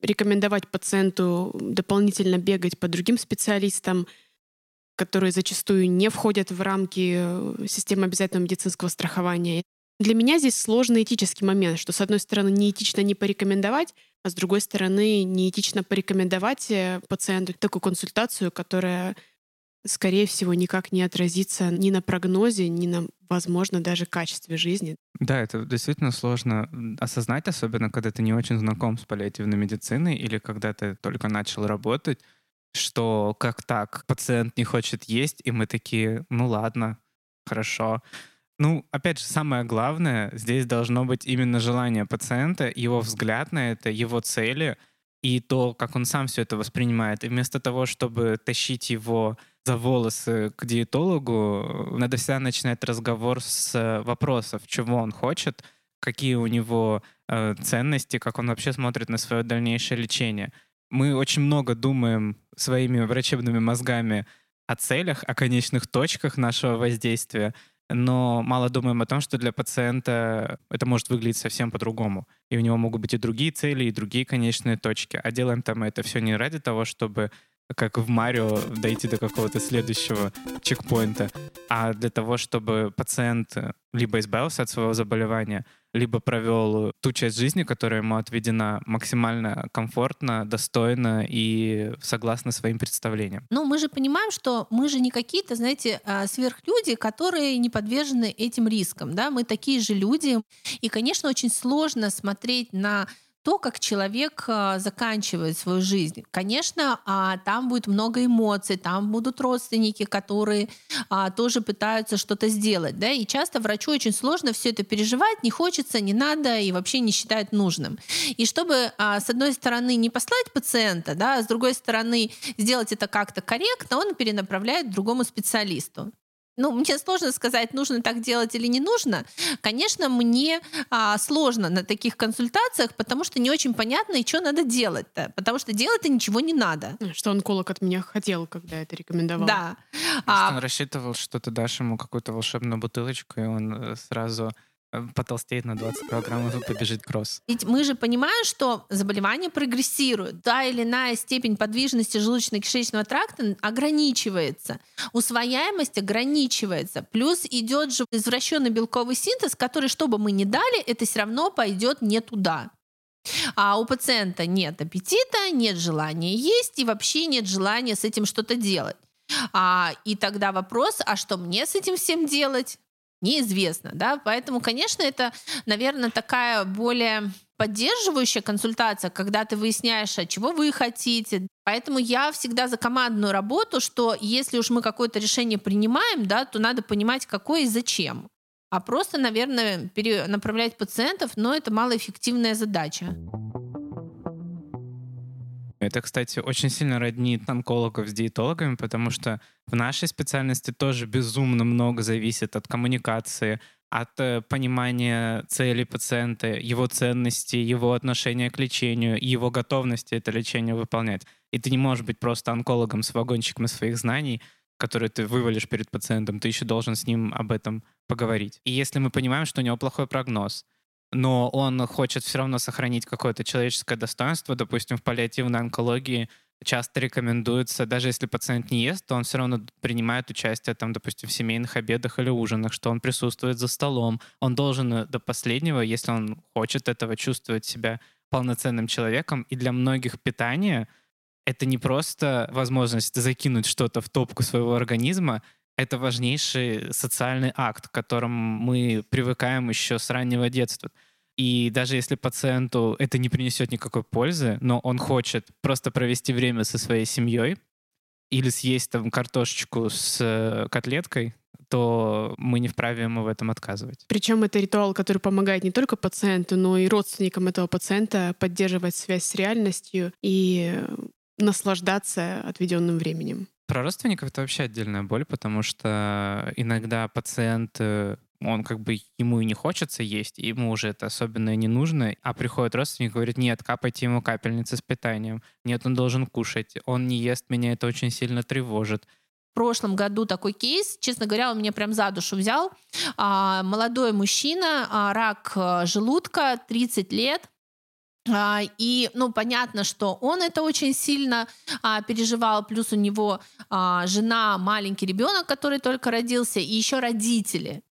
[SPEAKER 5] рекомендовать пациенту дополнительно бегать по другим специалистам, которые зачастую не входят в рамки э, системы обязательного медицинского страхования. Для меня здесь сложный этический момент, что, с одной стороны, неэтично не порекомендовать, а с другой стороны, неэтично порекомендовать э, пациенту такую консультацию, которая, скорее всего, никак не отразится ни на прогнозе, ни на, возможно, даже качестве жизни.
[SPEAKER 4] Да, это действительно сложно осознать, особенно когда ты не очень знаком с паллиативной медициной или когда ты только начал работать что как так, пациент не хочет есть, и мы такие, ну ладно, хорошо. Ну, опять же, самое главное, здесь должно быть именно желание пациента, его взгляд на это, его цели и то, как он сам все это воспринимает. И вместо того, чтобы тащить его за волосы к диетологу, надо всегда начинать разговор с вопросов, чего он хочет, какие у него э, ценности, как он вообще смотрит на свое дальнейшее лечение мы очень много думаем своими врачебными мозгами о целях, о конечных точках нашего воздействия, но мало думаем о том, что для пациента это может выглядеть совсем по-другому. И у него могут быть и другие цели, и другие конечные точки. А делаем там это все не ради того, чтобы как в Марио, дойти до какого-то следующего чекпоинта, а для того, чтобы пациент либо избавился от своего заболевания, либо провел ту часть жизни, которая ему отведена максимально комфортно, достойно и согласно своим представлениям.
[SPEAKER 6] Ну, мы же понимаем, что мы же не какие-то, знаете, а, сверхлюди, которые не подвержены этим рискам, да, мы такие же люди, и, конечно, очень сложно смотреть на то, как человек а, заканчивает свою жизнь. Конечно, а, там будет много эмоций, там будут родственники, которые а, тоже пытаются что-то сделать. Да? И часто врачу очень сложно все это переживать, не хочется, не надо и вообще не считает нужным. И чтобы, с одной стороны, не послать пациента, да, с другой стороны, сделать это как-то корректно, он перенаправляет другому специалисту ну, мне сложно сказать, нужно так делать или не нужно. Конечно, мне а, сложно на таких консультациях, потому что не очень понятно, и что надо делать-то. Потому что делать-то ничего не надо.
[SPEAKER 5] Что онколог от меня хотел, когда это рекомендовал.
[SPEAKER 6] Да.
[SPEAKER 4] А... Он рассчитывал, что ты дашь ему какую-то волшебную бутылочку, и он э, сразу потолстеет на 20 килограммов и побежит кросс.
[SPEAKER 6] Ведь мы же понимаем, что заболевание прогрессирует. Та или иная степень подвижности желудочно-кишечного тракта ограничивается. Усвояемость ограничивается. Плюс идет же извращенный белковый синтез, который, что бы мы ни дали, это все равно пойдет не туда. А у пациента нет аппетита, нет желания есть и вообще нет желания с этим что-то делать. А, и тогда вопрос, а что мне с этим всем делать? Неизвестно, да, поэтому, конечно, это, наверное, такая более поддерживающая консультация, когда ты выясняешь, а чего вы хотите. Поэтому я всегда за командную работу, что если уж мы какое-то решение принимаем, да, то надо понимать, какое и зачем. А просто, наверное, перенаправлять пациентов, но это малоэффективная задача.
[SPEAKER 4] Это, кстати, очень сильно роднит онкологов с диетологами, потому что в нашей специальности тоже безумно много зависит от коммуникации, от э, понимания цели пациента, его ценностей, его отношения к лечению, его готовности это лечение выполнять. И ты не можешь быть просто онкологом с вагончиком своих знаний, который ты вывалишь перед пациентом, ты еще должен с ним об этом поговорить. И если мы понимаем, что у него плохой прогноз, но он хочет все равно сохранить какое-то человеческое достоинство, допустим, в паллиативной онкологии часто рекомендуется, даже если пациент не ест, то он все равно принимает участие, там, допустим, в семейных обедах или ужинах, что он присутствует за столом. Он должен э, до последнего, если он хочет этого, чувствовать себя полноценным человеком. И для многих питание — это не просто возможность закинуть что-то в топку своего организма, это важнейший социальный акт, к которому мы привыкаем еще с раннего детства. И даже если пациенту это не принесет никакой пользы, но он хочет просто провести время со своей семьей или съесть там картошечку с э, котлеткой, то мы не вправе ему в этом отказывать.
[SPEAKER 5] Причем это ритуал, который помогает не только пациенту, но и родственникам этого пациента поддерживать связь с реальностью и наслаждаться отведенным временем.
[SPEAKER 4] Про родственников это вообще отдельная боль, потому что иногда пациент э, он как бы ему и не хочется есть, ему уже это особенно не нужно, а приходит родственник и говорит, нет, капайте ему капельницы с питанием, нет, он должен кушать, он не ест, меня это очень сильно тревожит.
[SPEAKER 6] В прошлом году такой кейс, честно говоря, он меня прям за душу взял. А, молодой мужчина, а, рак э, желудка, 30 лет, и, ну, понятно, что он это очень сильно а, переживал, плюс у него а, жена, маленький ребенок, который только родился, и еще родители.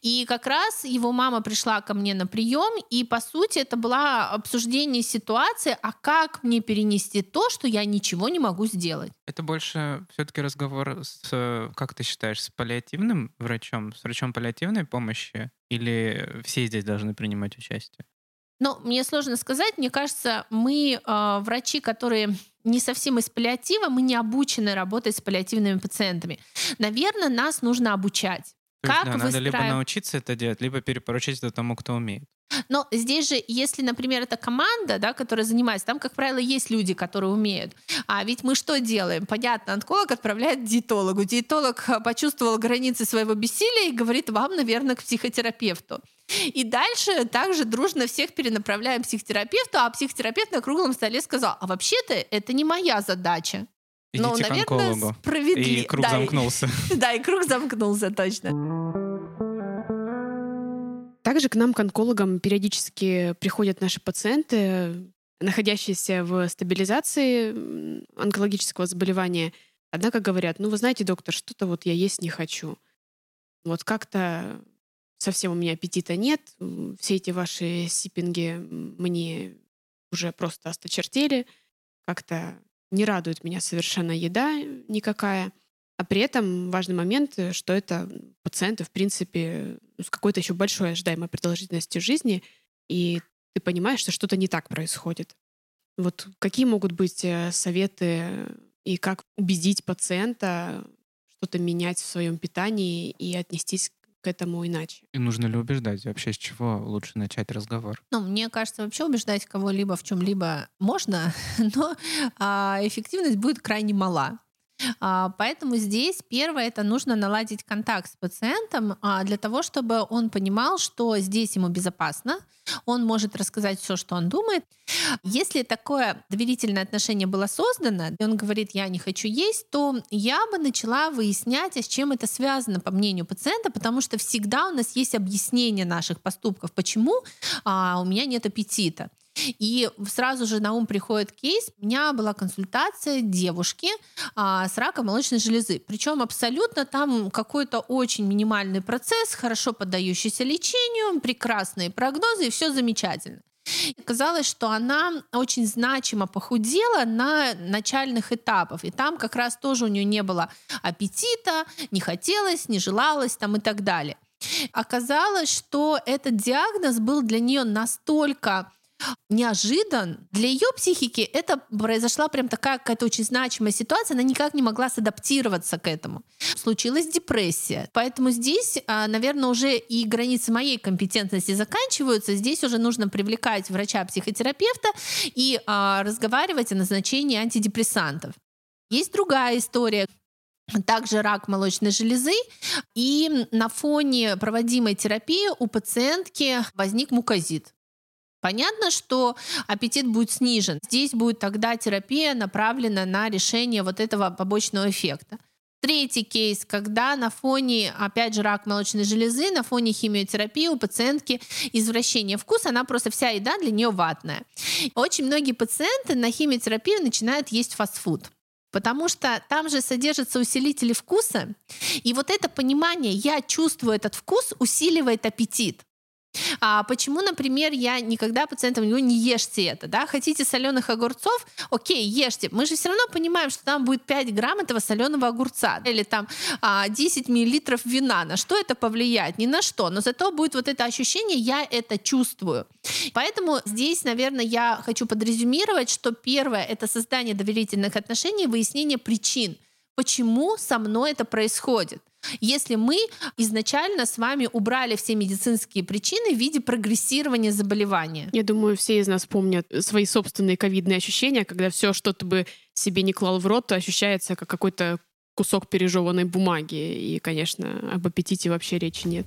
[SPEAKER 6] И как раз его мама пришла ко мне на прием, и по сути это было обсуждение ситуации, а как мне перенести то, что я ничего не могу сделать.
[SPEAKER 4] Это больше все-таки разговор с, как ты считаешь, с паллиативным врачом, с врачом паллиативной помощи, или все здесь должны принимать участие?
[SPEAKER 6] Ну, мне сложно сказать. Мне кажется, мы, э, врачи, которые не совсем из паллиатива, мы не обучены работать с паллиативными пациентами. Наверное, нас нужно обучать.
[SPEAKER 4] То как есть, да, надо либо научиться это делать, либо перепоручить это тому, кто умеет.
[SPEAKER 6] Но здесь же, если, например, это команда, да, которая занимается, там, как правило, есть люди, которые умеют. А ведь мы что делаем? Понятно, онколог отправляет диетологу. Диетолог а, почувствовал границы своего бессилия и говорит вам, наверное, к психотерапевту. И дальше также дружно всех перенаправляем психотерапевту, а психотерапевт на круглом столе сказал, а вообще-то это не моя задача.
[SPEAKER 4] Идите ну, наверное, к онкологу. справедливо. И круг да, замкнулся.
[SPEAKER 6] И, да, и круг замкнулся, точно.
[SPEAKER 5] Также к нам, к онкологам, периодически приходят наши пациенты, находящиеся в стабилизации онкологического заболевания. Однако говорят, ну вы знаете, доктор, что-то вот я есть не хочу. Вот как-то совсем у меня аппетита нет. Все эти ваши сиппинги мне уже просто осточертели. Как-то не радует меня совершенно еда никакая. А при этом важный момент, э, что это пациенты, в принципе, с какой-то еще большой ожидаемой продолжительностью жизни, и ты понимаешь, что что-то не так происходит. Вот какие могут быть э, советы и как убедить пациента что-то менять в своем питании и отнестись к этому иначе.
[SPEAKER 4] И нужно ли убеждать? Вообще с чего лучше начать разговор?
[SPEAKER 6] Ну, мне кажется, вообще убеждать кого-либо в чем-либо можно, но а, эффективность будет крайне мала. А, поэтому здесь первое это нужно наладить контакт с пациентом а, для того, чтобы он понимал, что здесь ему безопасно, он может рассказать все, что он думает. Если такое доверительное отношение было создано, и он говорит, я не хочу есть, то я бы начала выяснять, а с чем это связано, по мнению пациента, потому что всегда у нас есть объяснение наших поступков, почему у меня нет аппетита. И сразу же на ум приходит кейс. У меня была консультация девушки а, с раком молочной железы. Причем абсолютно там какой-то очень минимальный процесс, хорошо поддающийся лечению, прекрасные прогнозы, и все замечательно. Казалось, что она очень значимо похудела на начальных этапах. И там как раз тоже у нее не было аппетита, не хотелось, не желалось там и так далее. Оказалось, что этот диагноз был для нее настолько неожидан. Для ее психики это произошла прям такая какая-то очень значимая ситуация, она никак не могла садаптироваться к этому. Случилась депрессия. Поэтому здесь, а, наверное, уже и границы моей компетентности заканчиваются. Здесь уже нужно привлекать врача-психотерапевта и а, разговаривать о назначении антидепрессантов. Есть другая история, также рак молочной железы. И на фоне проводимой терапии у пациентки возник мукозит. Понятно, что аппетит будет снижен. Здесь будет тогда терапия направлена на решение вот этого побочного эффекта. Третий кейс, когда на фоне, опять же, рак молочной железы, на фоне химиотерапии у пациентки извращение вкуса, она просто вся еда для нее ватная. Очень многие пациенты на химиотерапию начинают есть фастфуд. Потому что там же содержатся усилители вкуса, и вот это понимание «я чувствую этот вкус» усиливает аппетит. А почему, например, я никогда пациентам говорю, не ешьте это, да? Хотите соленых огурцов? Окей, ешьте. Мы же все равно понимаем, что там будет 5 грамм этого соленого огурца или там а, 10 миллилитров вина. На что это повлияет? Ни на что. Но зато будет вот это ощущение, я это чувствую. Поэтому здесь, наверное, я хочу подрезюмировать, что первое — это создание доверительных отношений, выяснение причин, почему со мной это происходит. Если мы изначально с вами убрали все медицинские причины в виде прогрессирования заболевания.
[SPEAKER 5] Я думаю, все из нас помнят свои собственные ковидные ощущения, когда все, что ты бы себе не клал в рот, ощущается как какой-то кусок пережеванной бумаги. И, конечно, об аппетите вообще речи нет.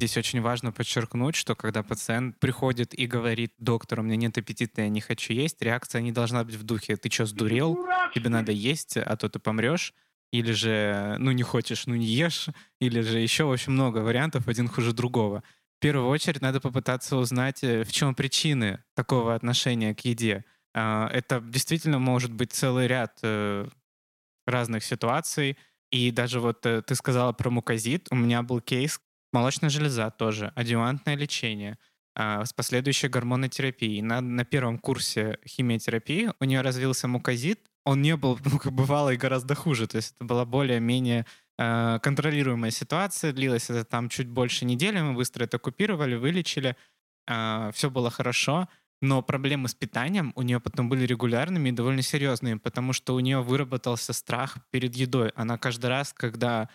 [SPEAKER 4] Здесь очень важно подчеркнуть, что когда пациент приходит и говорит, доктор, у меня нет аппетита, я не хочу есть, реакция не должна быть в духе, ты что, сдурел? Тебе надо есть, а то ты помрешь. Или же, ну не хочешь, ну не ешь. Или же еще очень много вариантов, один хуже другого. В первую очередь надо попытаться узнать, э, в чем причины такого отношения к еде. А, это действительно может быть целый ряд э, разных ситуаций. И даже вот э, ты сказала про мукозит. У меня был кейс, Молочная железа тоже, адъювантное лечение а, с последующей гормонотерапией. На, на первом курсе химиотерапии у нее развился мукозит. Он не был, ну, как бывало, и гораздо хуже. То есть это была более-менее э, контролируемая ситуация. Длилось это там чуть больше недели. Мы быстро это купировали, вылечили. А, все было хорошо. Но проблемы с питанием у нее потом были регулярными и довольно серьезными, потому что у нее выработался страх перед едой. Она каждый раз, когда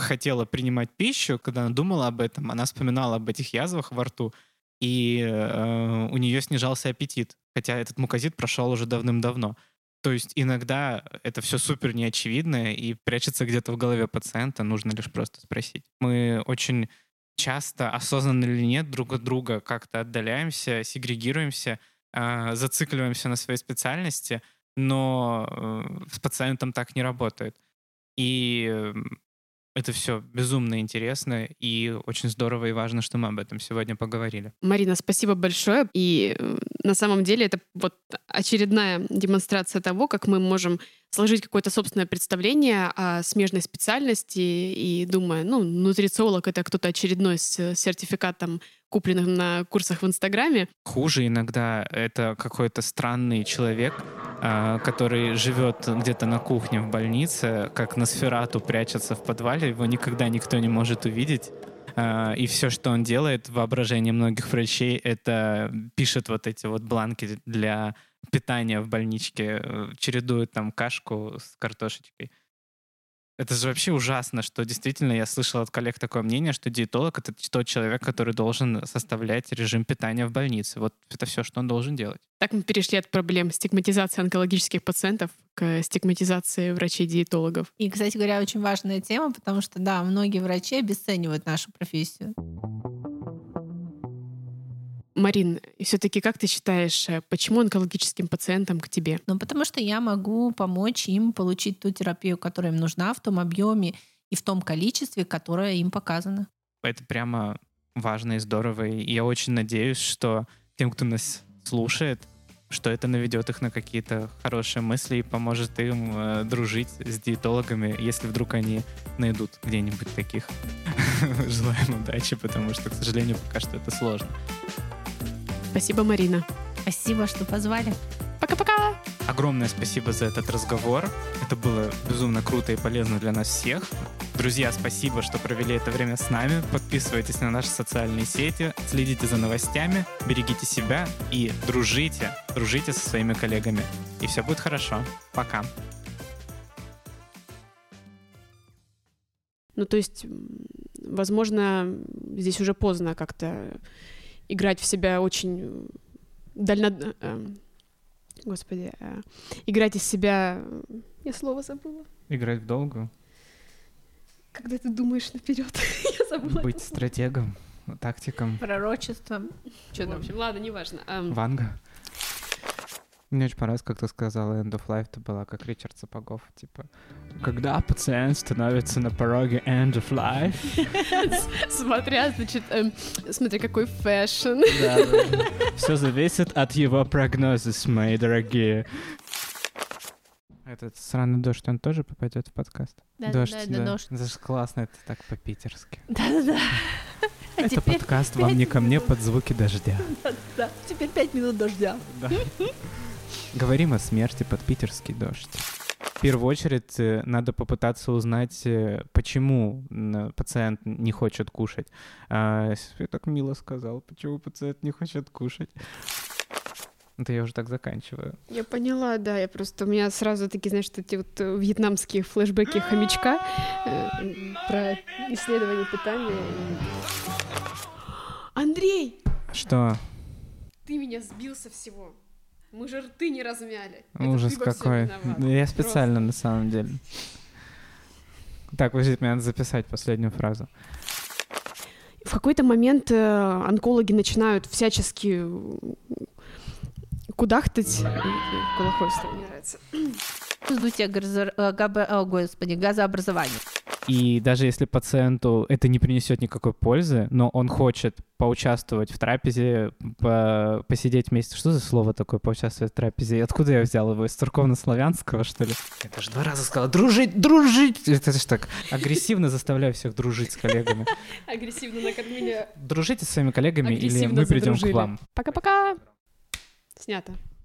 [SPEAKER 4] хотела принимать пищу, когда она думала об этом, она вспоминала об этих язвах во рту, и э, у нее снижался аппетит, хотя этот мукозит прошел уже давным-давно. То есть иногда это все супер неочевидно и прячется где-то в голове пациента, нужно лишь просто спросить. Мы очень часто, осознанно или нет, друг от друга как-то отдаляемся, сегрегируемся, э, зацикливаемся на своей специальности, но э, с пациентом так не работает. И это все безумно интересно и очень здорово и важно, что мы об этом сегодня поговорили.
[SPEAKER 5] Марина, спасибо большое. И э, на самом деле это вот очередная демонстрация того, как мы можем сложить какое-то собственное представление о смежной специальности и думая, ну, нутрициолог — это кто-то очередной с сертификатом, купленным на курсах в Инстаграме.
[SPEAKER 4] Хуже иногда это какой-то странный человек, а, который живет где-то на кухне в больнице, как на сферату прячется в подвале, его никогда никто не может увидеть. А, и все, что он делает, воображение многих врачей, это пишет вот эти вот бланки для питания в больничке, э, чередует там кашку с картошечкой. Это же вообще ужасно, что действительно я слышал от коллег такое мнение, что диетолог — это тот человек, который должен составлять режим питания в больнице. Вот это все, что он должен делать.
[SPEAKER 5] Так мы перешли от проблем стигматизации онкологических пациентов к стигматизации врачей-диетологов.
[SPEAKER 6] И, кстати говоря, очень важная тема, потому что, да, многие врачи обесценивают нашу профессию.
[SPEAKER 5] Марин, все-таки как ты считаешь, э, почему онкологическим пациентам к тебе?
[SPEAKER 6] Ну, потому что я могу помочь им получить ту терапию, которая им нужна в том объеме и в том количестве, которое им показано.
[SPEAKER 4] Это прямо важно и здорово. И я очень надеюсь, что тем, кто нас слушает, что это наведет их на какие-то хорошие мысли и поможет им э, дружить с диетологами, если вдруг они найдут где-нибудь таких. Желаем удачи, потому что, к сожалению, пока что это сложно.
[SPEAKER 5] Спасибо, Марина.
[SPEAKER 6] Спасибо, что позвали.
[SPEAKER 5] Пока-пока!
[SPEAKER 4] Огромное спасибо за этот разговор. Это было безумно круто и полезно для нас всех. Друзья, спасибо, что провели это время с нами. Подписывайтесь на наши социальные сети, следите за новостями, берегите себя и дружите, дружите со своими коллегами. И все будет хорошо. Пока.
[SPEAKER 5] Ну, то есть, возможно, здесь уже поздно как-то играть в себя очень дально... Э, господи, э, играть из себя... Я слово забыла.
[SPEAKER 4] Играть в долгую?
[SPEAKER 5] Когда ты думаешь наперед, я забыла.
[SPEAKER 4] Быть стратегом, тактиком.
[SPEAKER 6] Пророчеством.
[SPEAKER 5] Что в общем, ладно, неважно.
[SPEAKER 4] Ванга. Мне очень понравилось, как ты сказала, End of Life, это была как Ричард Сапогов, типа, когда пациент становится на пороге End of Life.
[SPEAKER 5] Смотря, значит, эм, смотря какой fashion.
[SPEAKER 4] Все зависит от его прогнозов, мои дорогие. Этот сраный дождь, он тоже попадет в подкаст?
[SPEAKER 6] Да,
[SPEAKER 4] дождь,
[SPEAKER 6] да, да, дождь.
[SPEAKER 4] Это же классно, это так по-питерски.
[SPEAKER 6] Да-да-да. А
[SPEAKER 4] Это подкаст «Вам не ко мне» под звуки дождя.
[SPEAKER 6] Да, теперь пять минут дождя.
[SPEAKER 4] Говорим о смерти под питерский дождь. В первую очередь э, надо попытаться узнать, э, почему м, пациент не хочет кушать. А, Я так мило сказал, почему пациент не хочет кушать. Это я уже так заканчиваю.
[SPEAKER 5] Я поняла, да, я просто, у меня сразу такие, знаешь, эти вот э, вьетнамские флешбеки хомячка э, про исследование питания. Андрей,
[SPEAKER 4] Что?
[SPEAKER 5] ты меня сбил со всего. Мы же рты не размяли.
[SPEAKER 4] Ужас какой.
[SPEAKER 5] виноват.
[SPEAKER 4] Да Я специально, на самом деле. Так, подождите, мне надо записать последнюю фразу.
[SPEAKER 5] В какой-то момент э, онкологи начинают всячески э, кудахтать. Э, Кудахтать мне нравится.
[SPEAKER 6] Газо- э, о, господи, газообразования.
[SPEAKER 4] И даже если пациенту это не принесет никакой пользы, но он хочет поучаствовать в трапезе, по- посидеть вместе. Что за слово такое поучаствовать в трапезе? И откуда я взял его? Из церковно-славянского, что ли? Это же два раза сказала дружить, дружить! Это же так агрессивно заставляю всех дружить с коллегами.
[SPEAKER 5] Агрессивно накормили.
[SPEAKER 4] Дружите со своими коллегами или мы придем к вам.
[SPEAKER 5] Пока-пока. Снято.